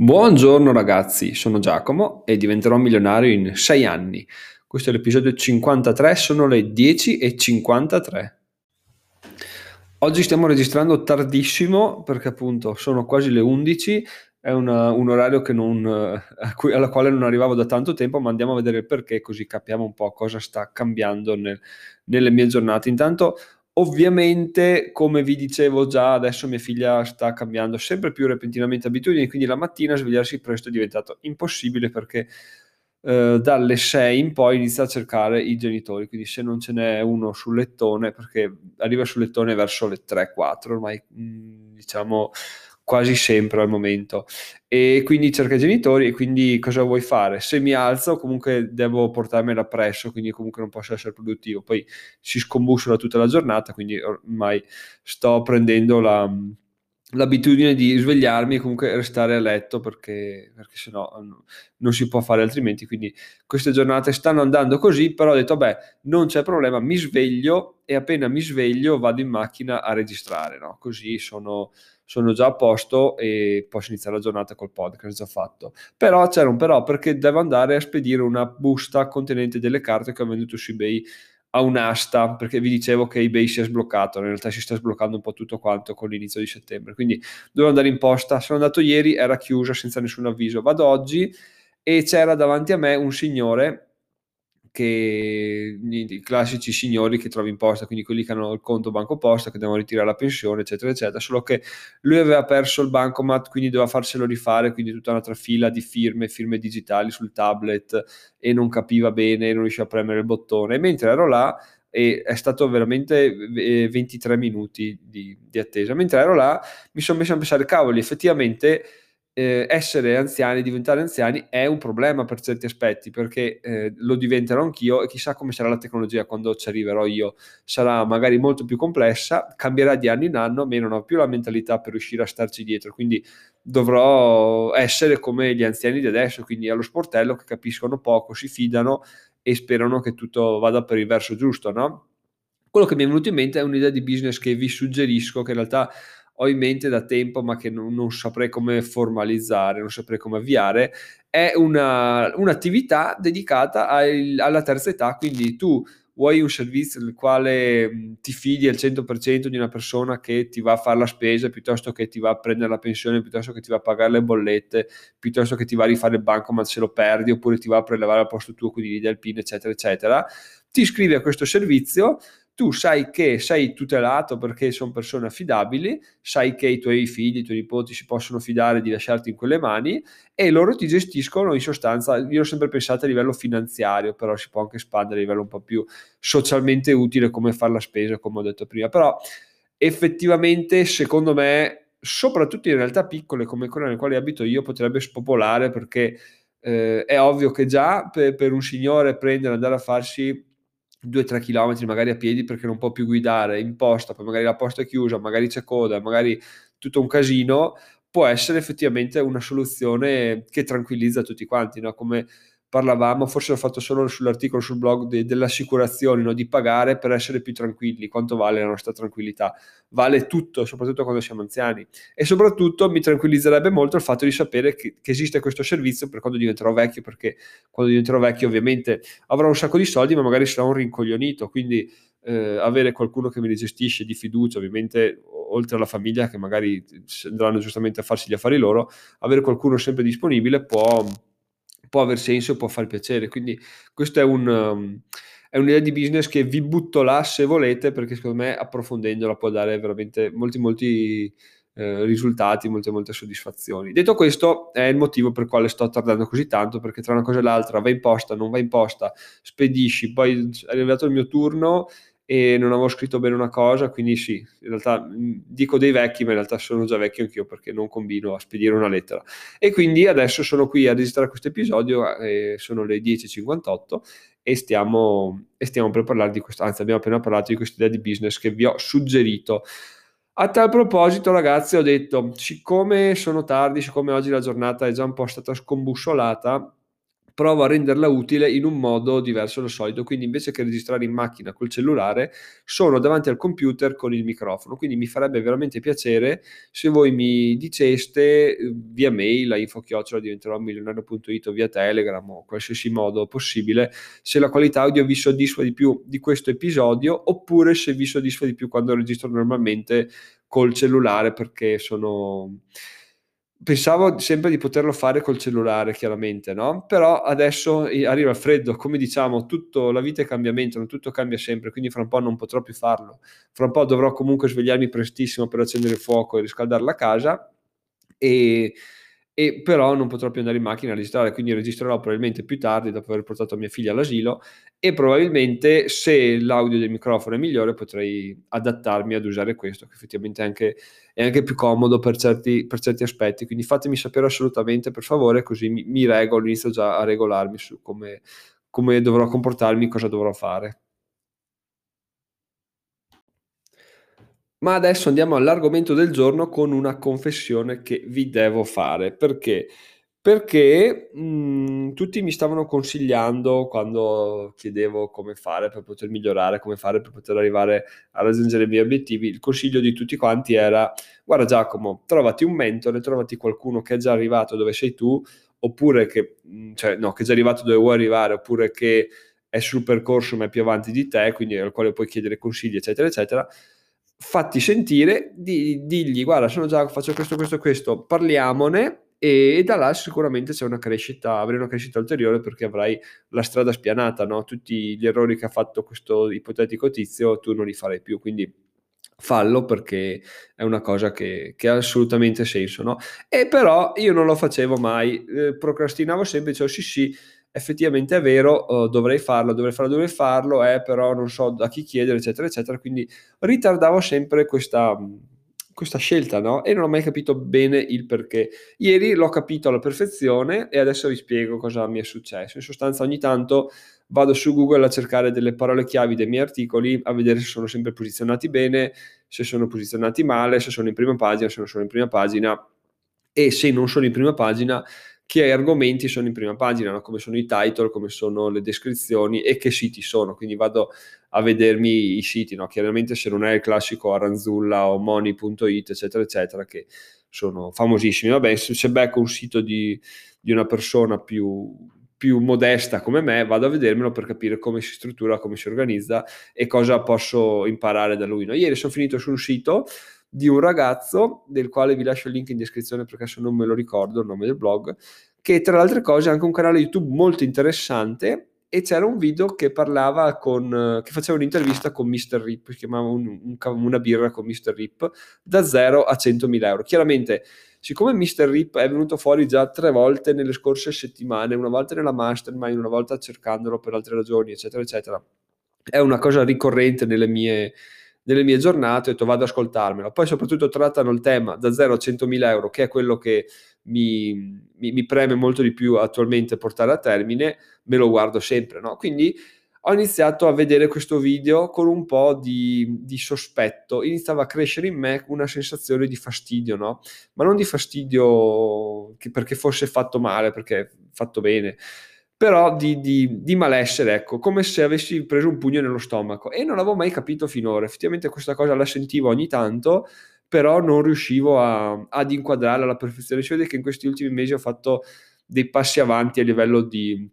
Buongiorno ragazzi, sono Giacomo e diventerò milionario in 6 anni. Questo è l'episodio 53, sono le 10 e 53. Oggi stiamo registrando tardissimo perché appunto sono quasi le 11, è una, un orario non, cui, alla quale non arrivavo da tanto tempo, ma andiamo a vedere il perché così capiamo un po' cosa sta cambiando nel, nelle mie giornate. Intanto Ovviamente, come vi dicevo già, adesso mia figlia sta cambiando sempre più repentinamente abitudini, quindi la mattina svegliarsi presto è diventato impossibile perché eh, dalle 6 in poi inizia a cercare i genitori, quindi se non ce n'è uno sul lettone, perché arriva sul lettone verso le 3-4, ormai mm, diciamo quasi sempre al momento e quindi cerca i genitori e quindi cosa vuoi fare? Se mi alzo comunque devo portarmela presso, quindi comunque non posso essere produttivo, poi si scombussola tutta la giornata, quindi ormai sto prendendo la, l'abitudine di svegliarmi e comunque restare a letto perché, perché sennò non si può fare altrimenti, quindi queste giornate stanno andando così, però ho detto beh non c'è problema, mi sveglio e appena mi sveglio vado in macchina a registrare, no? così sono sono già a posto e posso iniziare la giornata col podcast già fatto. Però c'era un però perché devo andare a spedire una busta contenente delle carte che ho venduto su eBay a un'asta perché vi dicevo che eBay si è sbloccato, in realtà si sta sbloccando un po' tutto quanto con l'inizio di settembre, quindi dovevo andare in posta, sono andato ieri, era chiusa senza nessun avviso, vado oggi e c'era davanti a me un signore che i classici signori che trovi in posta, quindi quelli che hanno il conto banco posta, che devono ritirare la pensione, eccetera, eccetera, solo che lui aveva perso il bancomat, quindi doveva farselo rifare, quindi tutta un'altra fila di firme, firme digitali sul tablet e non capiva bene, non riusciva a premere il bottone. Mentre ero là, e è stato veramente 23 minuti di, di attesa, mentre ero là mi sono messo a pensare, cavoli, effettivamente eh, essere anziani, diventare anziani è un problema per certi aspetti perché eh, lo diventerò anch'io e chissà come sarà la tecnologia quando ci arriverò io. Sarà magari molto più complessa, cambierà di anno in anno, ma io non ho più la mentalità per riuscire a starci dietro, quindi dovrò essere come gli anziani di adesso, quindi allo sportello che capiscono poco, si fidano e sperano che tutto vada per il verso giusto, no? Quello che mi è venuto in mente è un'idea di business che vi suggerisco, che in realtà ho in mente da tempo ma che non, non saprei come formalizzare, non saprei come avviare, è una, un'attività dedicata al, alla terza età, quindi tu vuoi un servizio nel quale ti fidi al 100% di una persona che ti va a fare la spesa piuttosto che ti va a prendere la pensione, piuttosto che ti va a pagare le bollette, piuttosto che ti va a rifare il banco ma se lo perdi oppure ti va a prelevare al posto tuo quindi dai il PIN eccetera eccetera, ti iscrivi a questo servizio tu sai che sei tutelato perché sono persone affidabili, sai che i tuoi figli, i tuoi nipoti si possono fidare di lasciarti in quelle mani e loro ti gestiscono in sostanza, io ho sempre pensato a livello finanziario, però si può anche espandere a livello un po' più socialmente utile come fare la spesa, come ho detto prima, però effettivamente secondo me, soprattutto in realtà piccole come quelle nelle quali abito io, potrebbe spopolare perché eh, è ovvio che già per, per un signore prendere, andare a farsi 2-3 km magari a piedi perché non può più guidare in posta, poi magari la posta è chiusa, magari c'è coda, magari tutto un casino, può essere effettivamente una soluzione che tranquillizza tutti quanti, no? come parlavamo, forse l'ho fatto solo sull'articolo sul blog de, delle assicurazioni, no? di pagare per essere più tranquilli, quanto vale la nostra tranquillità? Vale tutto, soprattutto quando siamo anziani. E soprattutto mi tranquillizzerebbe molto il fatto di sapere che, che esiste questo servizio per quando diventerò vecchio, perché quando diventerò vecchio ovviamente avrò un sacco di soldi, ma magari sarò un rincoglionito, quindi eh, avere qualcuno che me li gestisce di fiducia, ovviamente oltre alla famiglia che magari andranno giustamente a farsi gli affari loro, avere qualcuno sempre disponibile può può aver senso può far piacere. Quindi questo è un... Um, è un'idea di business che vi butto là se volete perché secondo me approfondendola può dare veramente molti molti eh, risultati, molte molte soddisfazioni. Detto questo è il motivo per il quale sto tardando così tanto perché tra una cosa e l'altra va in posta, non va in posta, spedisci, poi è arrivato il mio turno e non avevo scritto bene una cosa, quindi sì, in realtà mm, dico dei vecchi, ma in realtà sono già vecchio anch'io perché non combino a spedire una lettera. E quindi adesso sono qui a registrare questo episodio, eh, sono le 10.58 e stiamo, e stiamo per parlare di questo, anzi abbiamo appena parlato di questa idea di business che vi ho suggerito. A tal proposito, ragazzi, ho detto, siccome sono tardi, siccome oggi la giornata è già un po' stata scombussolata, provo a renderla utile in un modo diverso dal solito. Quindi invece che registrare in macchina col cellulare, sono davanti al computer con il microfono. Quindi mi farebbe veramente piacere se voi mi diceste eh, via mail a info-chiocciola diventerò milionario.it o via Telegram o qualsiasi modo possibile se la qualità audio vi soddisfa di più di questo episodio oppure se vi soddisfa di più quando registro normalmente col cellulare perché sono pensavo sempre di poterlo fare col cellulare, chiaramente, no? Però adesso arriva il freddo, come diciamo, tutto, la vita è cambiamento, tutto cambia sempre, quindi fra un po' non potrò più farlo. Fra un po' dovrò comunque svegliarmi prestissimo per accendere il fuoco e riscaldare la casa e e però non potrò più andare in macchina a registrare, quindi registrerò probabilmente più tardi dopo aver portato mia figlia all'asilo e probabilmente se l'audio del microfono è migliore potrei adattarmi ad usare questo, che effettivamente è anche, è anche più comodo per certi, per certi, aspetti, quindi fatemi sapere assolutamente per favore, così mi, mi regolo, inizio già a regolarmi su come, come dovrò comportarmi, cosa dovrò fare. Ma adesso andiamo all'argomento del giorno con una confessione che vi devo fare. Perché? Perché mh, mhmm, tutti mi stavano consigliando quando chiedevo come fare per poter migliorare, come fare per poter arrivare a raggiungere i miei obiettivi. Il consiglio di tutti quanti era: guarda Giacomo, trovati un mentore, trovati qualcuno che è già arrivato dove sei tu, oppure che, mhmm, cioè, no, che è già arrivato dove vuoi arrivare, oppure che è sul percorso ma è più avanti di te, quindi al quale puoi chiedere consigli, eccetera, eccetera fatti sentire, di, digli guarda sono già, faccio questo, questo, questo, parliamone e, da là sicuramente c'è una crescita, avrai una crescita ulteriore perché avrai la strada spianata, no? tutti gli errori che ha fatto questo ipotetico tizio tu non li farai più, quindi fallo perché è una cosa che, che ha assolutamente senso, no? E però io non lo facevo mai, eh, procrastinavo sempre, dicevo sì sì, effettivamente è vero, uh, dovrei farlo, dovrei farlo, dovrei farlo, eh, però non so da chi chiedere, eccetera, eccetera. Quindi ritardavo sempre questa, questa scelta, no? E non ho mai capito bene il perché. Ieri l'ho capito alla perfezione e adesso vi spiego cosa mi è successo. In sostanza, ogni tanto vado su Google a cercare delle parole chiavi dei miei articoli, a vedere se sono sempre posizionati bene, se sono posizionati male, se sono in prima pagina, se non sono in prima pagina. E se non sono in prima pagina, che argomenti sono in prima pagina, no? come sono i title, come sono le descrizioni e che siti sono. Quindi vado a vedermi i siti, no? chiaramente se non è il classico Aranzulla o Money.it, eccetera, eccetera, che sono famosissimi. Vabbè, se, se becco un sito di, di una persona più, più modesta come me, vado a vedermelo per capire come si struttura, come si organizza e cosa posso imparare da lui. No? Ieri sono finito su un sito di un ragazzo, del quale vi lascio il link in descrizione perché se non me lo ricordo il nome del blog, che tra le altre cose ha anche un canale YouTube molto interessante e c'era un video che parlava con, che faceva un'intervista con Mr. Rip, si chiamava un, un, una birra con Mr. Rip, da 0 a 100.000 euro. Chiaramente, siccome Mr. Rip è venuto fuori già tre volte nelle scorse settimane, una volta nella mastermind, una volta cercandolo per altre ragioni, eccetera, eccetera, è una cosa ricorrente nelle mie nelle mie giornate, ho detto vado ad ascoltarmelo. Poi soprattutto trattano il tema da 0 a 100.000 euro, che è quello che mi, mi, mi, preme molto di più attualmente portare a termine, me lo guardo sempre, no? Quindi ho iniziato a vedere questo video con un po' di, di, sospetto, iniziava a crescere in me una sensazione di fastidio, no? Ma non di fastidio perché fosse fatto male, perché fatto bene, però di, di, di, malessere, ecco, come se avessi preso un pugno nello stomaco e non l'avevo mai capito finora. Effettivamente questa cosa la sentivo ogni tanto, però non riuscivo a, ad inquadrarla alla perfezione. Si vede che in questi ultimi mesi ho fatto dei passi avanti a livello di,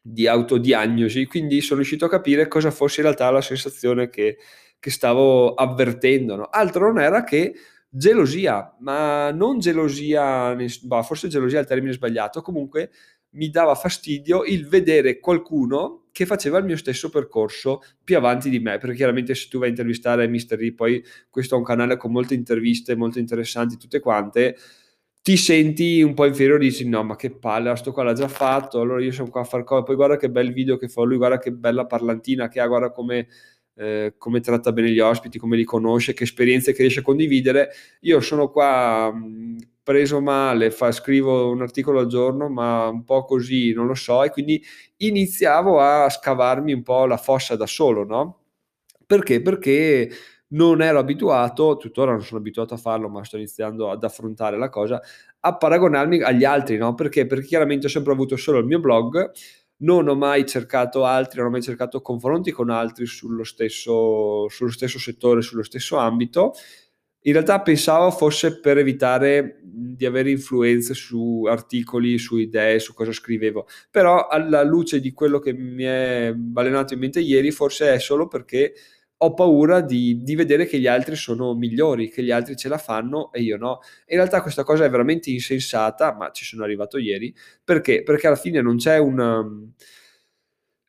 di autodiagnosi, quindi sono riuscito a capire cosa fosse in realtà la sensazione che, che stavo avvertendo. No? Altro non era che gelosia, ma non gelosia, bah, forse gelosia è il termine sbagliato, comunque mi dava fastidio il vedere qualcuno che faceva il mio stesso percorso più avanti di me, perché chiaramente se tu vai a intervistare Mr. E, poi questo è un canale con molte interviste molto interessanti tutte quante, ti senti un po' inferiore, dici no ma che palle, sto qua l'ha già fatto, allora io sono qua a far cosa, poi guarda che bel video che fa lui, guarda che bella parlantina che ha, guarda come, eh, come tratta bene gli ospiti, come li conosce, che esperienze che riesce a condividere, io sono qua mh, preso male, fa, scrivo un articolo al giorno, ma un po' così, non lo so, e quindi iniziavo a scavarmi un po' la fossa da solo, no? Perché? Perché non ero abituato, tuttora non sono abituato a farlo, ma sto iniziando ad affrontare la cosa, a paragonarmi agli altri, no? Perché? Perché chiaramente ho sempre avuto solo il mio blog, non ho mai cercato altri, non ho mai cercato confronti con altri sullo stesso, sullo stesso settore, sullo stesso ambito. In realtà pensavo fosse per evitare di avere influenze su articoli, su idee, su cosa scrivevo, però alla luce di quello che mi è balenato in mente ieri, forse è solo perché ho paura di, di, vedere che gli altri sono migliori, che gli altri ce la fanno e io no. In realtà questa cosa è veramente insensata, ma ci sono arrivato ieri, perché? Perché alla fine non c'è un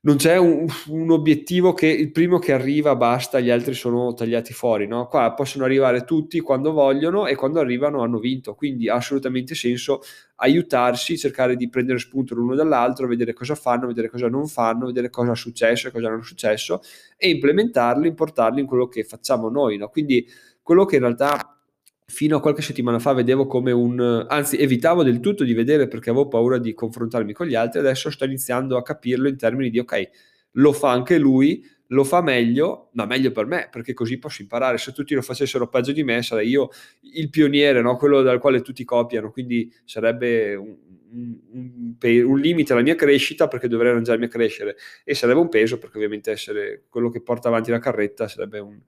non c'è un, un, obiettivo che il primo che arriva basta, gli altri sono tagliati fuori, no? Qua possono arrivare tutti quando vogliono e quando arrivano hanno vinto, quindi ha assolutamente senso aiutarsi, cercare di prendere spunto l'uno dall'altro, vedere cosa fanno, vedere cosa non fanno, vedere cosa è successo e cosa non è successo e implementarli, importarli in quello che facciamo noi, no? Quindi quello che in realtà fino a qualche settimana fa vedevo come un, anzi evitavo del tutto di vedere perché avevo paura di confrontarmi con gli altri, adesso sto iniziando a capirlo in termini di ok, lo fa anche lui, lo fa meglio, ma meglio per me, perché così posso imparare. Se tutti lo facessero peggio di me, sarei io il pioniere, no? quello dal quale tutti copiano, quindi sarebbe un, un, un, limite alla mia crescita perché dovrei arrangiarmi a crescere e sarebbe un peso perché ovviamente essere quello che porta avanti la carretta sarebbe un,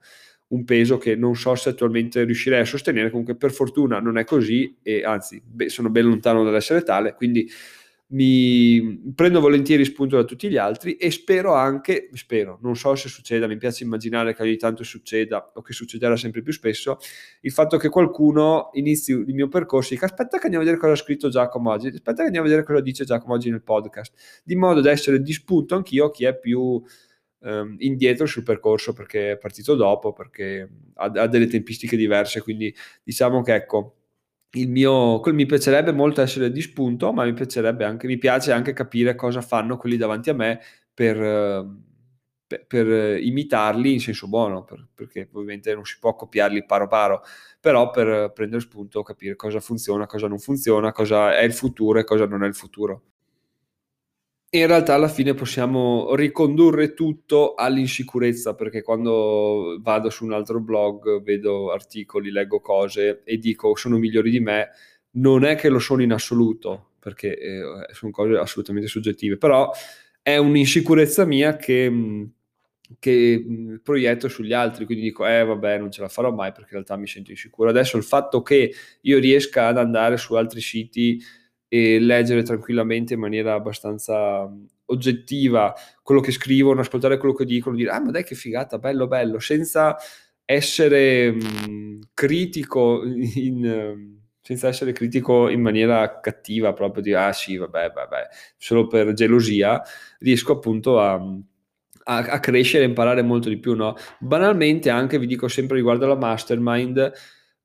un peso che non so se attualmente riuscirei a sostenere, comunque per fortuna non è così e anzi beh, sono ben lontano dall'essere tale, quindi mi prendo volentieri spunto da tutti gli altri e spero anche, spero, non so se succeda, mi piace immaginare che ogni tanto succeda o che succederà sempre più spesso, il fatto che qualcuno inizi il mio percorso e dica aspetta che andiamo a vedere cosa ha scritto Giacomo oggi, aspetta che andiamo a vedere cosa dice Giacomo oggi nel podcast, di modo da essere di spunto anch'io chi è più ehm, indietro sul percorso perché è partito dopo, perché ha, ha, delle tempistiche diverse, quindi diciamo che ecco, il mio, mi piacerebbe molto essere di spunto, ma mi piacerebbe anche, mi piace anche capire cosa fanno quelli davanti a me per, per, per imitarli in senso buono, per, perché ovviamente non si può copiarli paro paro, però per prendere spunto, capire cosa funziona, cosa non funziona, cosa è il futuro e cosa non è il futuro in realtà alla fine possiamo ricondurre tutto all'insicurezza, perché quando vado su un altro blog, vedo articoli, leggo cose e dico sono migliori di me, non è che lo sono in assoluto, perché eh, sono cose assolutamente soggettive, però è un'insicurezza mia che, che proietto sugli altri, quindi dico, eh vabbè, non ce la farò mai perché in realtà mi sento insicuro. Adesso il fatto che io riesca ad andare su altri siti e leggere tranquillamente in maniera abbastanza oggettiva quello che scrivono, ascoltare quello che dicono, dire ah ma dai che figata, bello bello, senza essere mh, critico in, senza essere critico in maniera cattiva, proprio di ah sì, vabbè, vabbè, solo per gelosia, riesco appunto a, a, a crescere e imparare molto di più, no? Banalmente anche, vi dico sempre riguardo alla mastermind,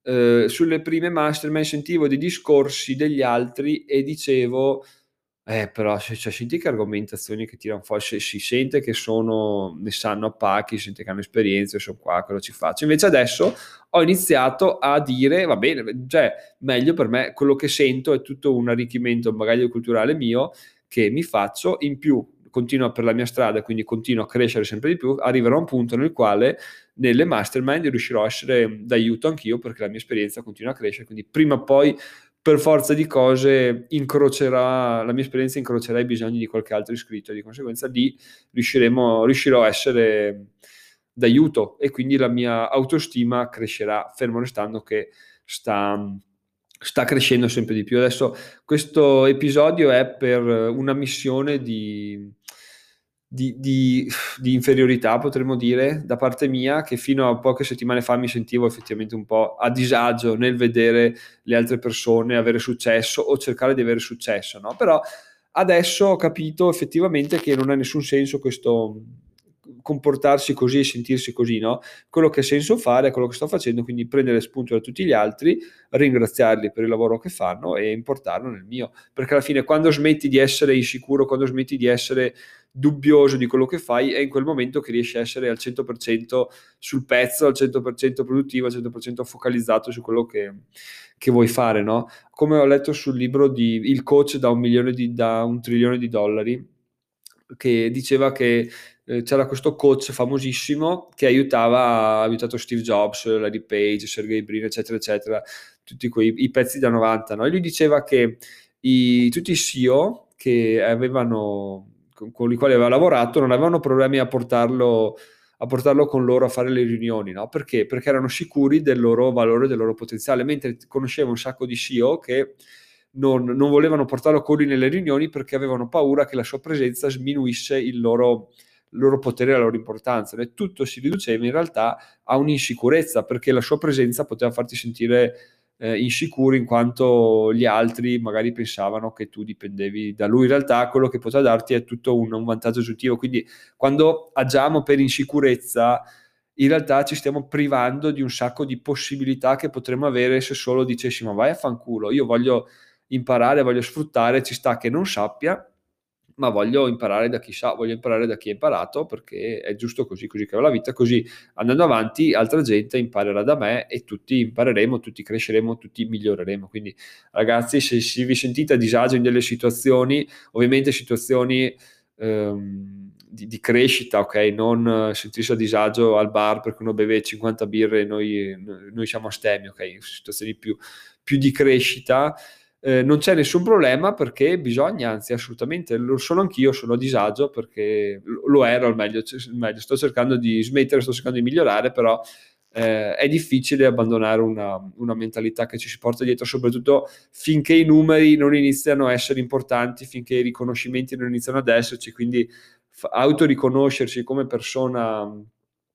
eh, sulle prime mastermind sentivo dei discorsi degli altri e dicevo eh, però se cioè, senti che argomentazioni che tirano fuori, se si sente che sono, ne sanno a pacchi, si sente che hanno esperienze, sono qua, cosa ci faccio. Invece adesso ho iniziato a dire, va bene, cioè meglio per me, quello che sento è tutto un arricchimento, bagaglio culturale mio che mi faccio, in più continuo per la mia strada, quindi continuo a crescere sempre di più, arriverò a un punto nel quale nelle mastermind riuscirò a essere d'aiuto anch'io perché la mia esperienza continua a crescere, quindi prima o poi per forza di cose incrocerà, la mia esperienza incrocerà i bisogni di qualche altro iscritto e di conseguenza lì riusciremo, riuscirò a essere d'aiuto e quindi la mia autostima crescerà, fermo restando che sta, sta crescendo sempre di più. Adesso questo episodio è per una missione di di, di, di, inferiorità, potremmo dire, da parte mia, che fino a poche settimane fa mi sentivo effettivamente un po' a disagio nel vedere le altre persone avere successo o cercare di avere successo, no? Però adesso ho capito effettivamente che non ha nessun senso questo, comportarsi così e sentirsi così, no? Quello che ha senso fare è quello che sto facendo, quindi prendere spunto da tutti gli altri, ringraziarli per il lavoro che fanno e importarlo nel mio, perché alla fine quando smetti di essere insicuro, quando smetti di essere dubbioso di quello che fai, è in quel momento che riesci a essere al 100% sul pezzo, al 100% produttivo, al 100% focalizzato su quello che, che vuoi fare, no? Come ho letto sul libro di Il coach da un milione di, da un trilione di dollari, che diceva che eh, c'era questo coach famosissimo che aiutava, ha aiutato Steve Jobs, Larry Page, Sergey Brin, eccetera, eccetera, tutti quei pezzi da 90, no? E lui diceva che i, tutti i CEO che avevano, con, i quali aveva lavorato non avevano problemi a portarlo a portarlo con loro a fare le riunioni, no? Perché? Perché erano sicuri del loro valore, del loro potenziale, mentre conoscevo un sacco di CEO che non, non volevano portarlo con lui nelle riunioni perché avevano paura che la sua presenza sminuisse il loro, loro potere e la loro importanza. E tutto si riduceva in realtà a un'insicurezza perché la sua presenza poteva farti sentire eh, insicuro in quanto gli altri magari pensavano che tu dipendevi da lui. In realtà quello che poteva darti è tutto un, un vantaggio aggiuntivo. Quindi quando agiamo per insicurezza, in realtà ci stiamo privando di un sacco di possibilità che potremmo avere se solo dicessimo vai a fanculo, io voglio imparare, voglio sfruttare, ci sta che non sappia, ma voglio imparare da chi sa, voglio imparare da chi ha imparato perché è giusto così, così che va la vita, così andando avanti altra gente imparerà da me e tutti impareremo, tutti cresceremo, tutti miglioreremo. Quindi ragazzi, se, se vi sentite a disagio in delle situazioni, ovviamente situazioni ehm, di, di, crescita, ok, non sentirsi a disagio al bar perché uno beve 50 birre e noi, noi siamo astemi, ok, situazioni più, più di crescita eh, non c'è nessun problema perché bisogna, anzi assolutamente, lo sono anch'io, sono a disagio perché lo ero al meglio, meglio, sto cercando di smettere, sto cercando di migliorare, però eh, è difficile abbandonare una, una, mentalità che ci si porta dietro, soprattutto finché i numeri non iniziano a essere importanti, finché i riconoscimenti non iniziano ad esserci, quindi autoriconoscersi come persona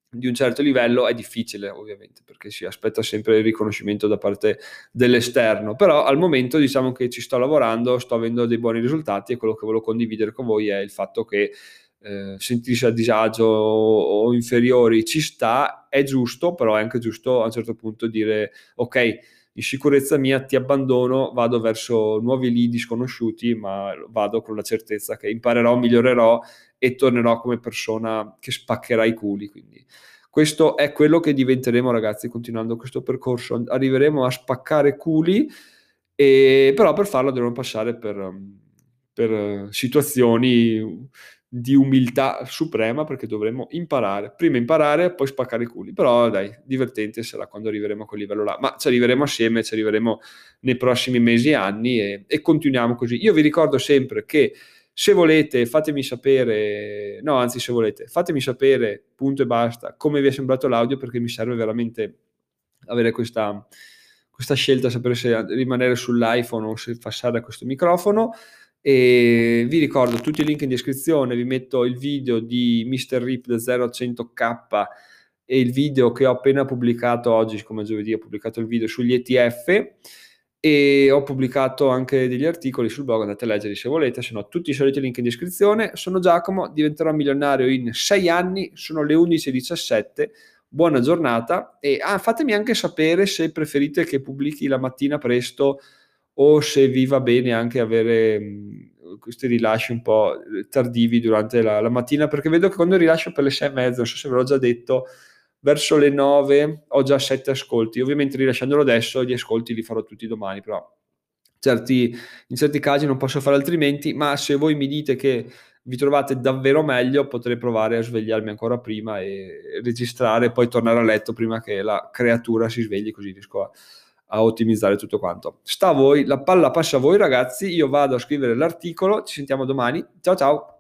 di un certo livello è difficile ovviamente perché si aspetta sempre il riconoscimento da parte dell'esterno. Però al momento diciamo che ci sto lavorando sto avendo dei buoni risultati e quello che volevo condividere con voi è il fatto che eh, sentirsi a disagio o, inferiori ci sta è giusto però è anche giusto a un certo punto dire ok in sicurezza mia ti abbandono, vado verso nuovi lidi sconosciuti, ma vado con la certezza che imparerò, migliorerò e tornerò come persona che spaccherà i culi. Quindi questo è quello che diventeremo, ragazzi, continuando questo percorso. Arriveremo a spaccare culi, e, però per farlo dovremo passare per, per situazioni di umiltà suprema perché dovremmo imparare, prima imparare, poi spaccare i culi, però dai, divertente sarà quando arriveremo a quel livello là, ma ci arriveremo assieme, ci arriveremo nei prossimi mesi anni e, e continuiamo così. Io vi ricordo sempre che se volete fatemi sapere, no anzi se volete, fatemi sapere, punto e basta, come vi è sembrato l'audio perché mi serve veramente avere questa, questa scelta, sapere se rimanere sull'iPhone o se passare a questo microfono e vi ricordo tutti i link in descrizione, vi metto il video di Mr. Rip da 0 a 100k e il video che ho appena pubblicato oggi, come giovedì ho pubblicato il video sugli ETF e ho pubblicato anche degli articoli sul blog, andate a leggerli se volete, sono tutti i soliti link in descrizione. Sono Giacomo, diventerò milionario in 6 anni, sono le 11.17, buona giornata e ah, fatemi anche sapere se preferite che pubblichi la mattina presto o se vi va bene anche avere mh, questi rilasci un po' tardivi durante la, la, mattina, perché vedo che quando rilascio per le sei e mezza, non so se ve l'ho già detto, verso le nove ho già sette ascolti. Ovviamente rilasciandolo adesso gli ascolti li farò tutti domani, però certi, in certi casi non posso fare altrimenti, ma se voi mi dite che vi trovate davvero meglio, potrei provare a svegliarmi ancora prima e registrare poi tornare a letto prima che la creatura si svegli, così riesco a a ottimizzare tutto quanto. Sta a voi, la palla passa a voi ragazzi, io vado a scrivere l'articolo, ci sentiamo domani, ciao ciao!